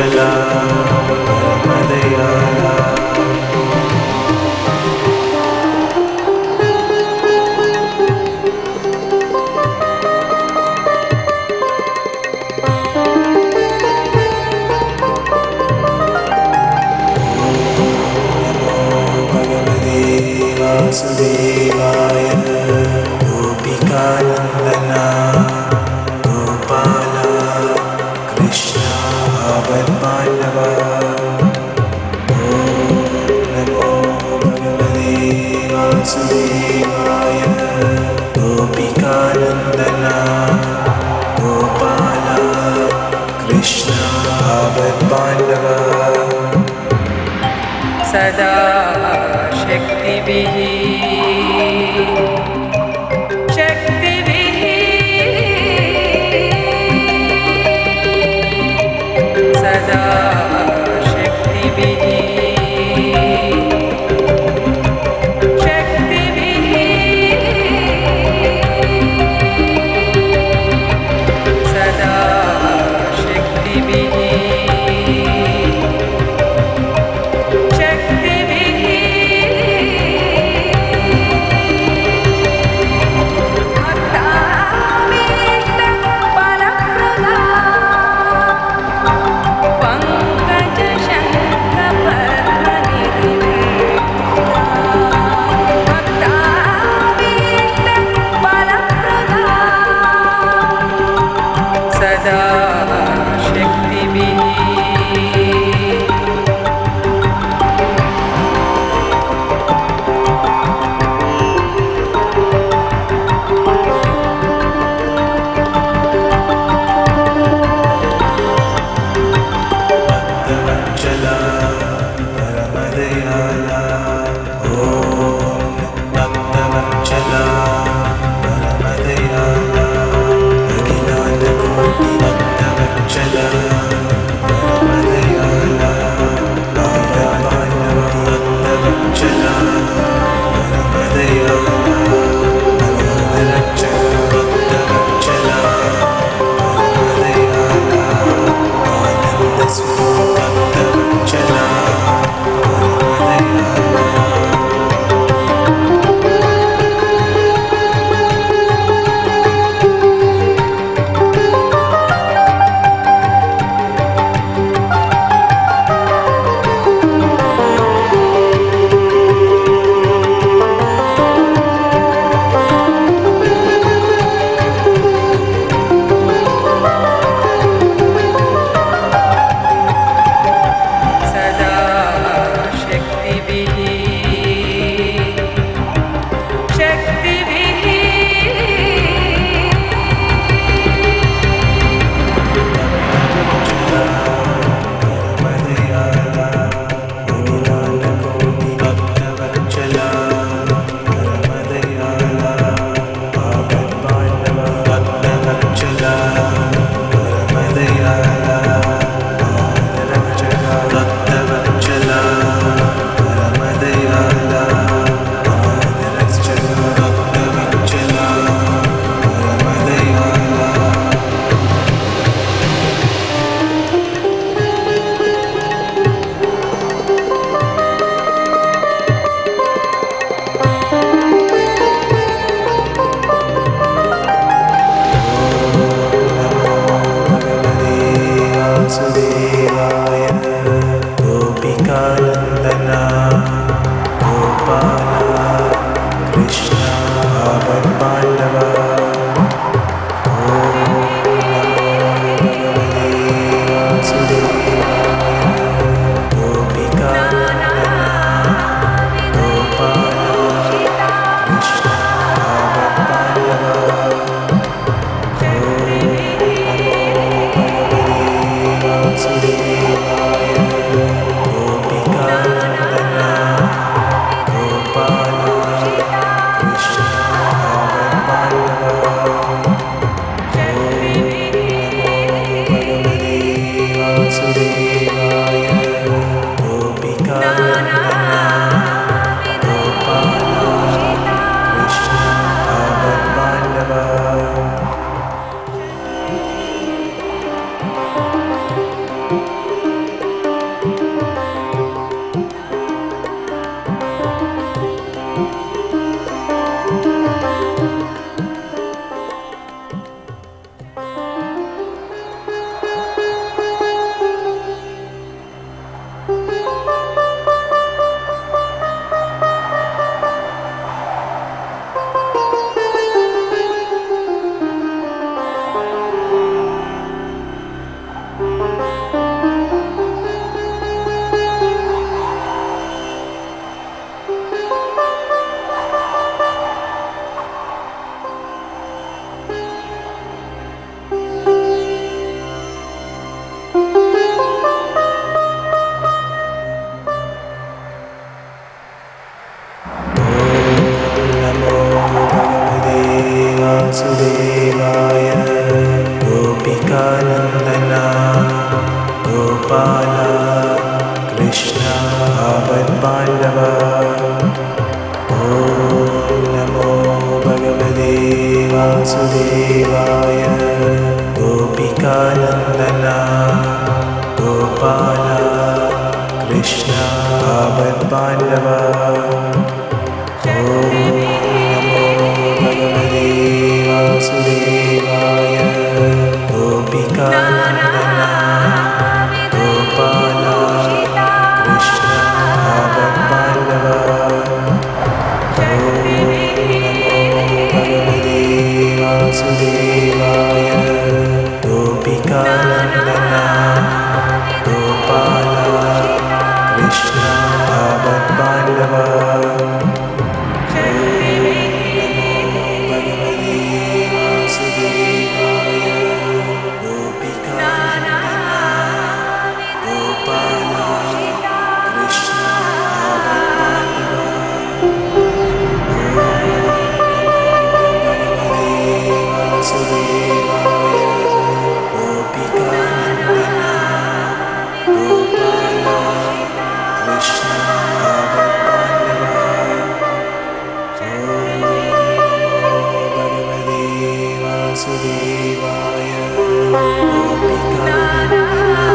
भक्तवत्सला परमदयाला वासुदेवाय। गोपिकानन्दना